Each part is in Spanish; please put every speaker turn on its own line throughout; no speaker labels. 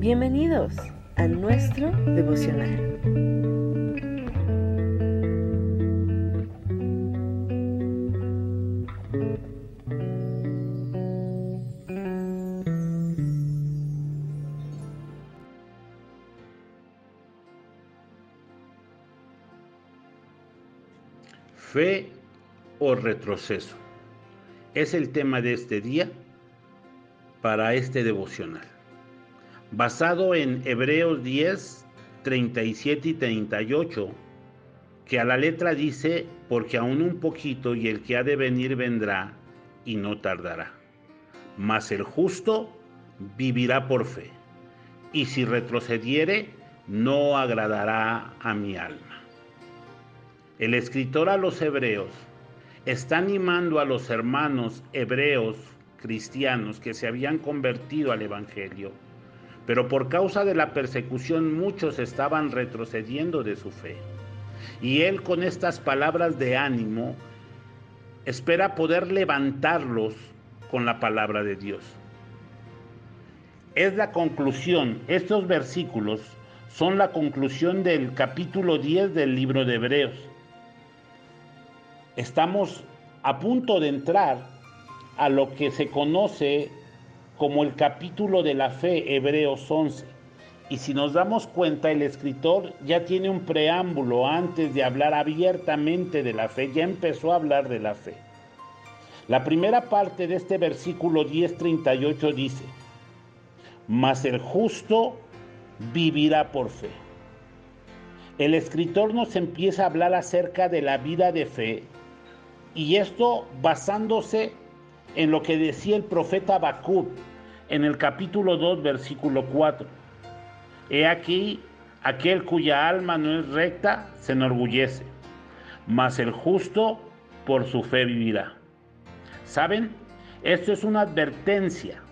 Bienvenidos a nuestro devocional.
Fe o retroceso. Es el tema de este día para este devocional. Basado en Hebreos 10, 37 y 38, que a la letra dice, porque aún un poquito y el que ha de venir vendrá y no tardará. Mas el justo vivirá por fe, y si retrocediere, no agradará a mi alma. El escritor a los hebreos está animando a los hermanos hebreos cristianos que se habían convertido al Evangelio, pero por causa de la persecución muchos estaban retrocediendo de su fe. Y él con estas palabras de ánimo espera poder levantarlos con la palabra de Dios. Es la conclusión, estos versículos son la conclusión del capítulo 10 del libro de Hebreos estamos a punto de entrar a lo que se conoce como el capítulo de la fe, Hebreos 11. Y si nos damos cuenta, el escritor ya tiene un preámbulo antes de hablar abiertamente de la fe, ya empezó a hablar de la fe. La primera parte de este versículo 10:38 dice, mas el justo vivirá por fe. El escritor nos empieza a hablar acerca de la vida de fe y esto basándose en lo que decía el profeta Habacuc en el capítulo 2, versículo 4. He aquí, aquel cuya alma no es recta se enorgullece, mas el justo por su fe vivirá. ¿Saben? Esto es una advertencia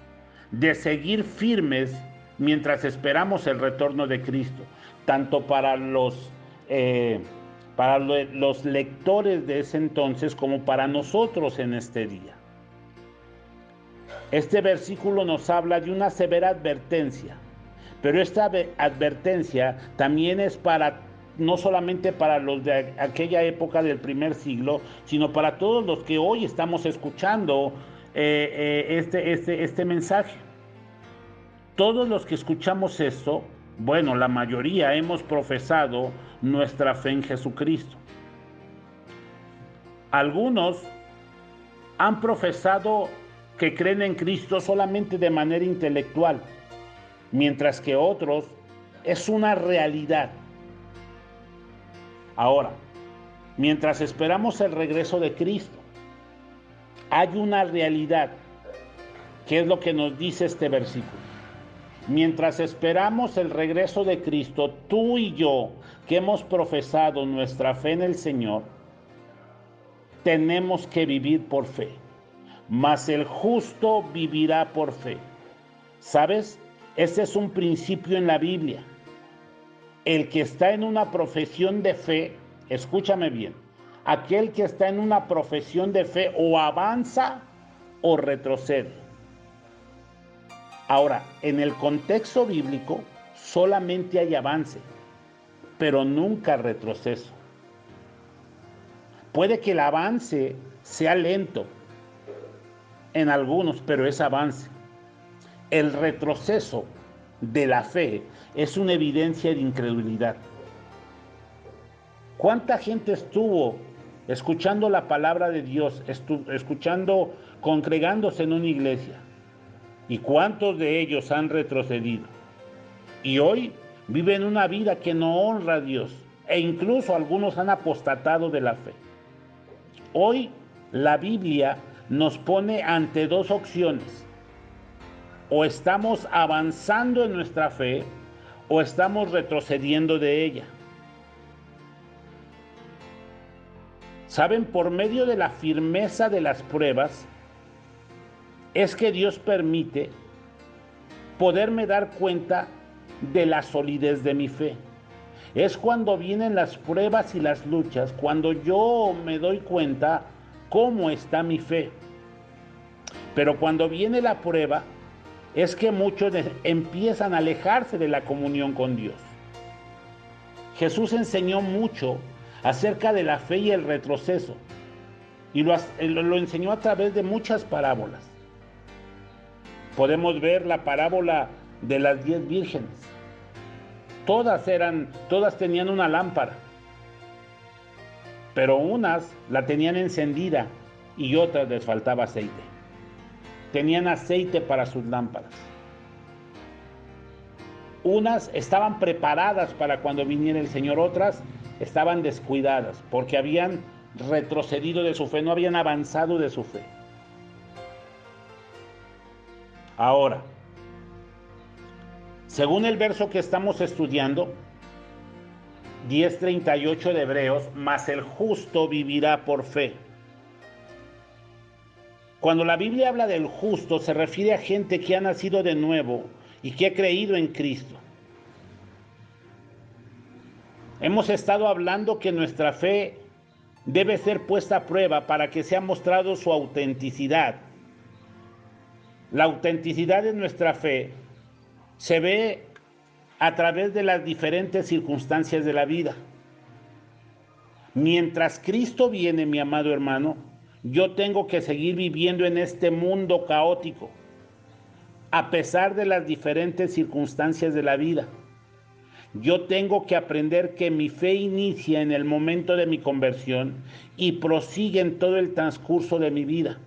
de seguir firmes mientras esperamos el retorno de Cristo, tanto para los eh, para los lectores de ese entonces como para nosotros en este día. Este versículo nos habla de una severa advertencia, pero esta advertencia también es para no solamente para los de aquella época del primer siglo, sino para todos los que hoy estamos escuchando eh, eh, este, este, este mensaje. Todos los que escuchamos esto, bueno, la mayoría hemos profesado nuestra fe en Jesucristo. Algunos han profesado que creen en Cristo solamente de manera intelectual, mientras que otros es una realidad. Ahora, mientras esperamos el regreso de Cristo, hay una realidad, que es lo que nos dice este versículo. Mientras esperamos el regreso de Cristo, tú y yo, que hemos profesado nuestra fe en el Señor, tenemos que vivir por fe. Mas el justo vivirá por fe. ¿Sabes? Ese es un principio en la Biblia. El que está en una profesión de fe, escúchame bien, aquel que está en una profesión de fe o avanza o retrocede. Ahora, en el contexto bíblico solamente hay avance, pero nunca retroceso. Puede que el avance sea lento en algunos, pero es avance. El retroceso de la fe es una evidencia de incredulidad. ¿Cuánta gente estuvo escuchando la palabra de Dios, escuchando, congregándose en una iglesia? ¿Y cuántos de ellos han retrocedido? Y hoy viven una vida que no honra a Dios e incluso algunos han apostatado de la fe. Hoy la Biblia nos pone ante dos opciones. O estamos avanzando en nuestra fe o estamos retrocediendo de ella. Saben, por medio de la firmeza de las pruebas, es que Dios permite poderme dar cuenta de la solidez de mi fe. Es cuando vienen las pruebas y las luchas, cuando yo me doy cuenta cómo está mi fe. Pero cuando viene la prueba, es que muchos empiezan a alejarse de la comunión con Dios. Jesús enseñó mucho acerca de la fe y el retroceso y lo, enseñó a través de muchas parábolas. Podemos ver la parábola de las diez vírgenes. Todas eran, todas tenían una lámpara, pero unas la tenían encendida y otras les faltaba aceite. Tenían aceite para sus lámparas. Unas estaban preparadas para cuando viniera el Señor, otras estaban descuidadas porque habían retrocedido de su fe, no habían avanzado de su fe. Ahora, según el verso que estamos estudiando, 10.38 de Hebreos, mas el justo vivirá por fe. Cuando la Biblia habla del justo, se refiere a gente que ha nacido de nuevo y que ha creído en Cristo. Hemos estado hablando que nuestra fe debe ser puesta a prueba para que sea mostrado su autenticidad. La autenticidad de nuestra fe se ve a través de las diferentes circunstancias de la vida. Mientras Cristo viene, mi amado hermano, yo tengo que seguir viviendo en este mundo caótico, a pesar de las diferentes circunstancias de la vida. Yo tengo que aprender que mi fe inicia en el momento de mi conversión y prosigue en todo el transcurso de mi vida.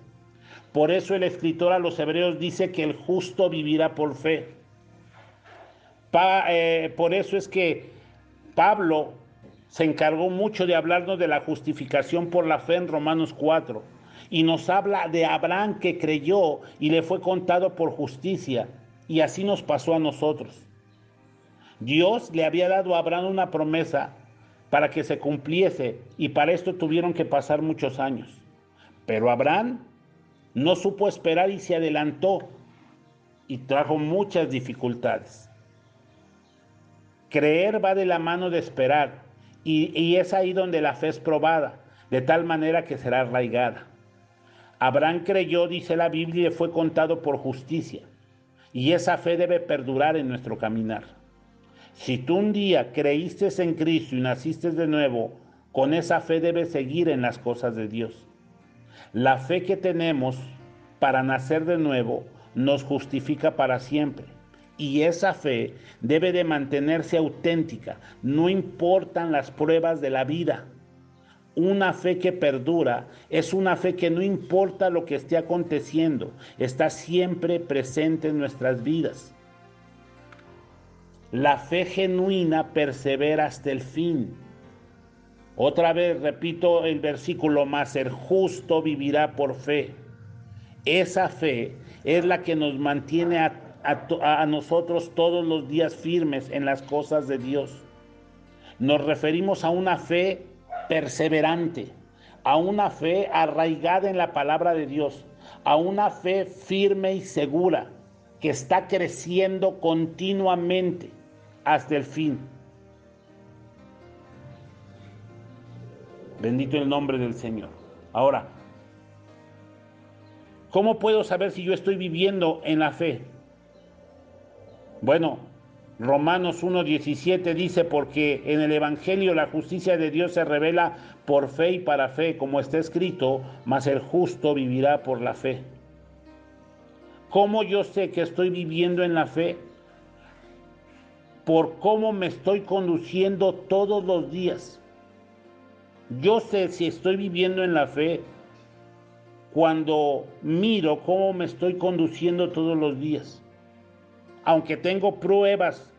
Por eso el escritor a los hebreos dice que el justo vivirá por fe. Eh, por eso es que Pablo se encargó mucho de hablarnos de la justificación por la fe en Romanos 4 y nos habla de Abraham que creyó y le fue contado por justicia y así nos pasó a nosotros. Dios le había dado a Abraham una promesa para que se cumpliese y para esto tuvieron que pasar muchos años. Pero Abraham no supo esperar y se adelantó y trajo muchas dificultades. Creer va de la mano de esperar y, es ahí donde la fe es probada, de tal manera que será arraigada. Abraham creyó, dice la Biblia, y fue contado por justicia. Y esa fe debe perdurar en nuestro caminar. Si tú un día creíste en Cristo y naciste de nuevo, con esa fe debes seguir en las cosas de Dios. La fe que tenemos para nacer de nuevo nos justifica para siempre. Y esa fe debe de mantenerse auténtica, no importan las pruebas de la vida. Una fe que perdura es una fe que no importa lo que esté aconteciendo, está siempre presente en nuestras vidas. La fe genuina persevera hasta el fin. Otra vez repito el versículo más, el justo vivirá por fe. Esa fe es la que nos mantiene a, nosotros todos los días firmes en las cosas de Dios. Nos referimos a una fe perseverante, a una fe arraigada en la palabra de Dios, a una fe firme y segura que está creciendo continuamente hasta el fin. Bendito el nombre del Señor. Ahora, ¿cómo puedo saber si yo estoy viviendo en la fe? Bueno, Romanos 1.17 dice, porque en el Evangelio la justicia de Dios se revela por fe y para fe, como está escrito, mas el justo vivirá por la fe. ¿Cómo yo sé que estoy viviendo en la fe? por cómo me estoy conduciendo todos los días. Yo sé si estoy viviendo en la fe cuando miro cómo me estoy conduciendo todos los días. Aunque tengo pruebas,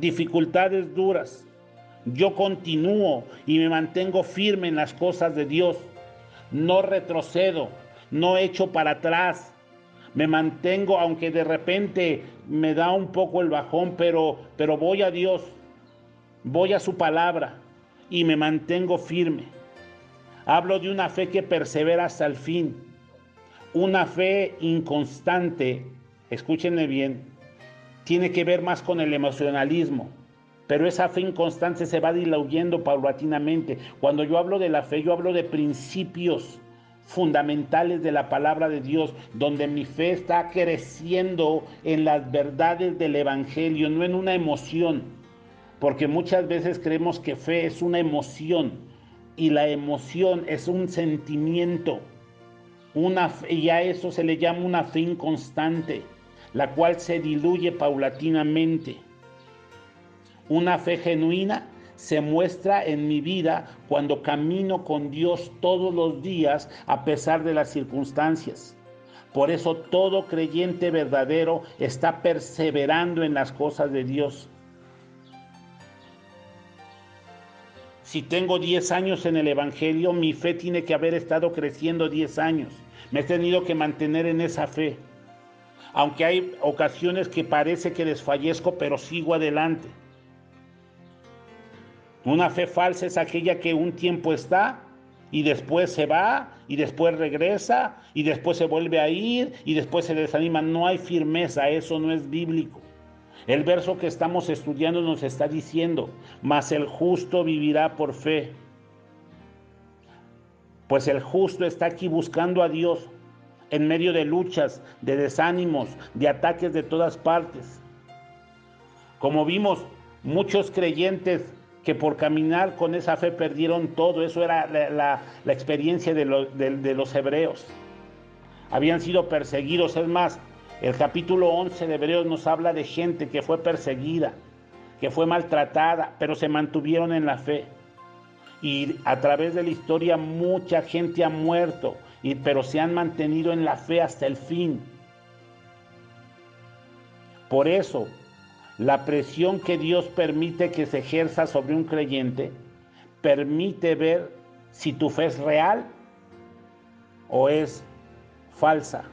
dificultades duras, yo continúo y me mantengo firme en las cosas de Dios. No retrocedo, no echo para atrás, me mantengo, aunque de repente me da un poco el bajón, pero, pero voy a Dios, voy a su palabra y me mantengo firme. Hablo de una fe que persevera hasta el fin, una fe inconstante, escúchenme bien, tiene que ver más con el emocionalismo, pero esa fe inconstante se va diluyendo paulatinamente. Cuando yo hablo de la fe, yo hablo de principios fundamentales de la palabra de Dios, donde mi fe está creciendo en las verdades del Evangelio, no en una emoción, porque muchas veces creemos que fe es una emoción y la emoción es un sentimiento, una y a eso se le llama una fe inconstante, la cual se diluye paulatinamente. Una fe genuina se muestra en mi vida cuando camino con Dios todos los días a pesar de las circunstancias. Por eso todo creyente verdadero está perseverando en las cosas de Dios. Si tengo 10 años en el Evangelio, mi fe tiene que haber estado creciendo 10 años. Me he tenido que mantener en esa fe. Aunque hay ocasiones que parece que desfallezco, pero sigo adelante. Una fe falsa es aquella que un tiempo está y después se va y después regresa y después se vuelve a ir y después se desanima. No hay firmeza, eso no es bíblico. El verso que estamos estudiando nos está diciendo, mas el justo vivirá por fe. Pues el justo está aquí buscando a Dios en medio de luchas, de desánimos, de ataques de todas partes. Como vimos, muchos creyentes que por caminar con esa fe perdieron todo. Eso era la, experiencia de, de, los hebreos. Habían sido perseguidos. Es más, el capítulo 11 de Hebreos nos habla de gente que fue perseguida, que fue maltratada, pero se mantuvieron en la fe. Y a través de la historia mucha gente ha muerto, y, pero se han mantenido en la fe hasta el fin. Por eso, la presión que Dios permite que se ejerza sobre un creyente permite ver si tu fe es real o es falsa.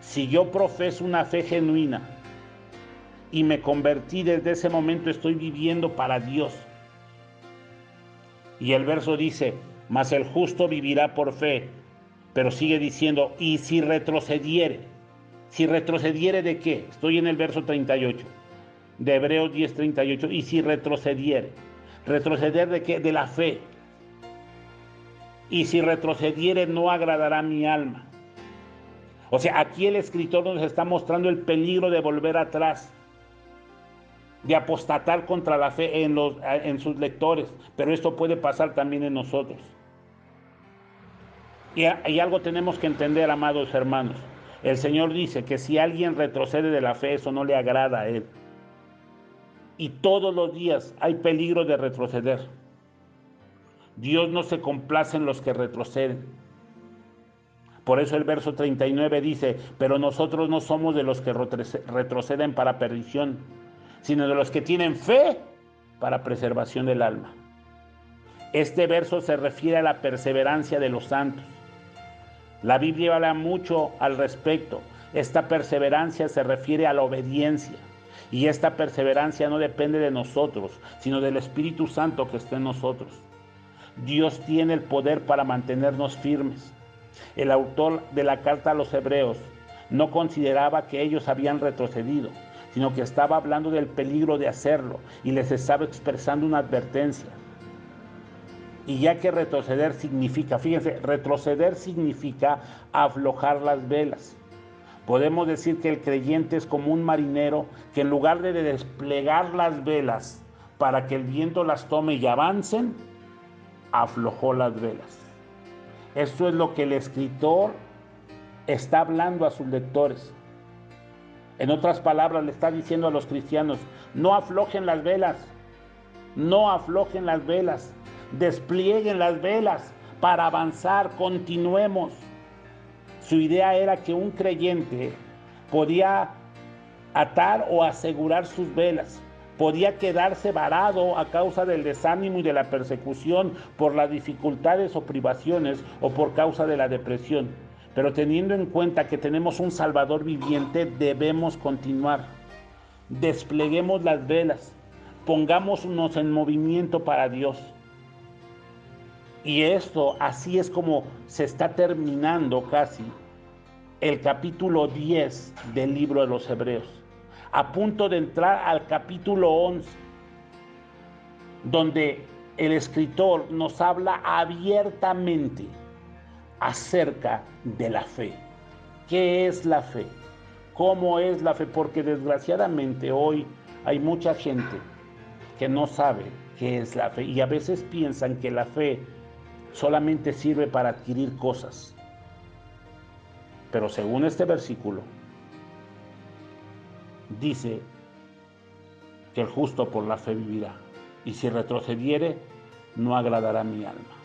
Si yo profeso una fe genuina y me convertí desde ese momento, estoy viviendo para Dios. Y el verso dice, mas el justo vivirá por fe, pero sigue diciendo, y si retrocediere, si retrocediere de qué? Estoy en el verso 38 de Hebreos 10:38. Y si retrocediere, retroceder de qué? De la fe. Y si retrocediere no agradará mi alma. O sea, aquí el escritor nos está mostrando el peligro de volver atrás, de apostatar contra la fe en, los, en sus lectores. Pero esto puede pasar también en nosotros. Y, y algo tenemos que entender, amados hermanos. El Señor dice que si alguien retrocede de la fe, eso no le agrada a Él. Y todos los días hay peligro de retroceder. Dios no se complace en los que retroceden. Por eso el verso 39 dice, pero nosotros no somos de los que retroceden para perdición, sino de los que tienen fe para preservación del alma. Este verso se refiere a la perseverancia de los santos. La Biblia habla mucho al respecto. Esta perseverancia se refiere a la obediencia. Y esta perseverancia no depende de nosotros, sino del Espíritu Santo que está en nosotros. Dios tiene el poder para mantenernos firmes. El autor de la carta a los hebreos no consideraba que ellos habían retrocedido, sino que estaba hablando del peligro de hacerlo y les estaba expresando una advertencia. Y ya que retroceder significa, fíjense, retroceder significa aflojar las velas. Podemos decir que el creyente es como un marinero que en lugar de desplegar las velas para que el viento las tome y avancen, aflojó las velas. Esto es lo que el escritor está hablando a sus lectores. En otras palabras, le está diciendo a los cristianos, no aflojen las velas, no aflojen las velas, desplieguen las velas para avanzar, continuemos. Su idea era que un creyente podía atar o asegurar sus velas, podía quedarse varado a causa del desánimo y de la persecución por las dificultades o privaciones o por causa de la depresión. Pero teniendo en cuenta que tenemos un Salvador viviente, debemos continuar. Despleguemos las velas, pongámonos en movimiento para Dios. Y esto, así es como se está terminando casi el capítulo 10 del libro de los Hebreos, a punto de entrar al capítulo 11, donde el escritor nos habla abiertamente acerca de la fe. ¿Qué es la fe? ¿Cómo es la fe? Porque desgraciadamente hoy hay mucha gente que no sabe qué es la fe y a veces piensan que la fe solamente sirve para adquirir cosas. Pero según este versículo, dice que el justo por la fe vivirá, y si retrocediere, no agradará mi alma.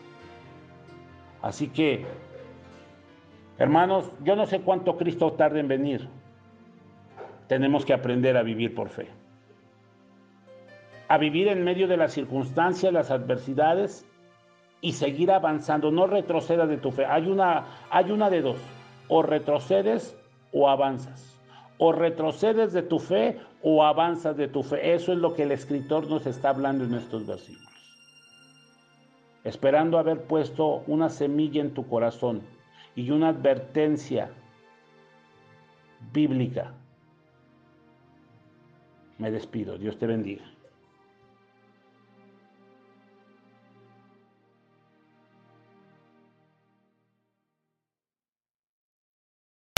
Así que, hermanos, yo no sé cuánto Cristo tarde en venir. Tenemos que aprender a vivir por fe. A vivir en medio de las circunstancias, las adversidades y seguir avanzando. No retrocedas de tu fe. Hay una, hay una de dos. O retrocedes o avanzas. O retrocedes de tu fe o avanzas de tu fe. Eso es lo que el escritor nos está hablando en estos versículos. Esperando haber puesto una semilla en tu corazón y una advertencia bíblica. Me despido. Dios te bendiga.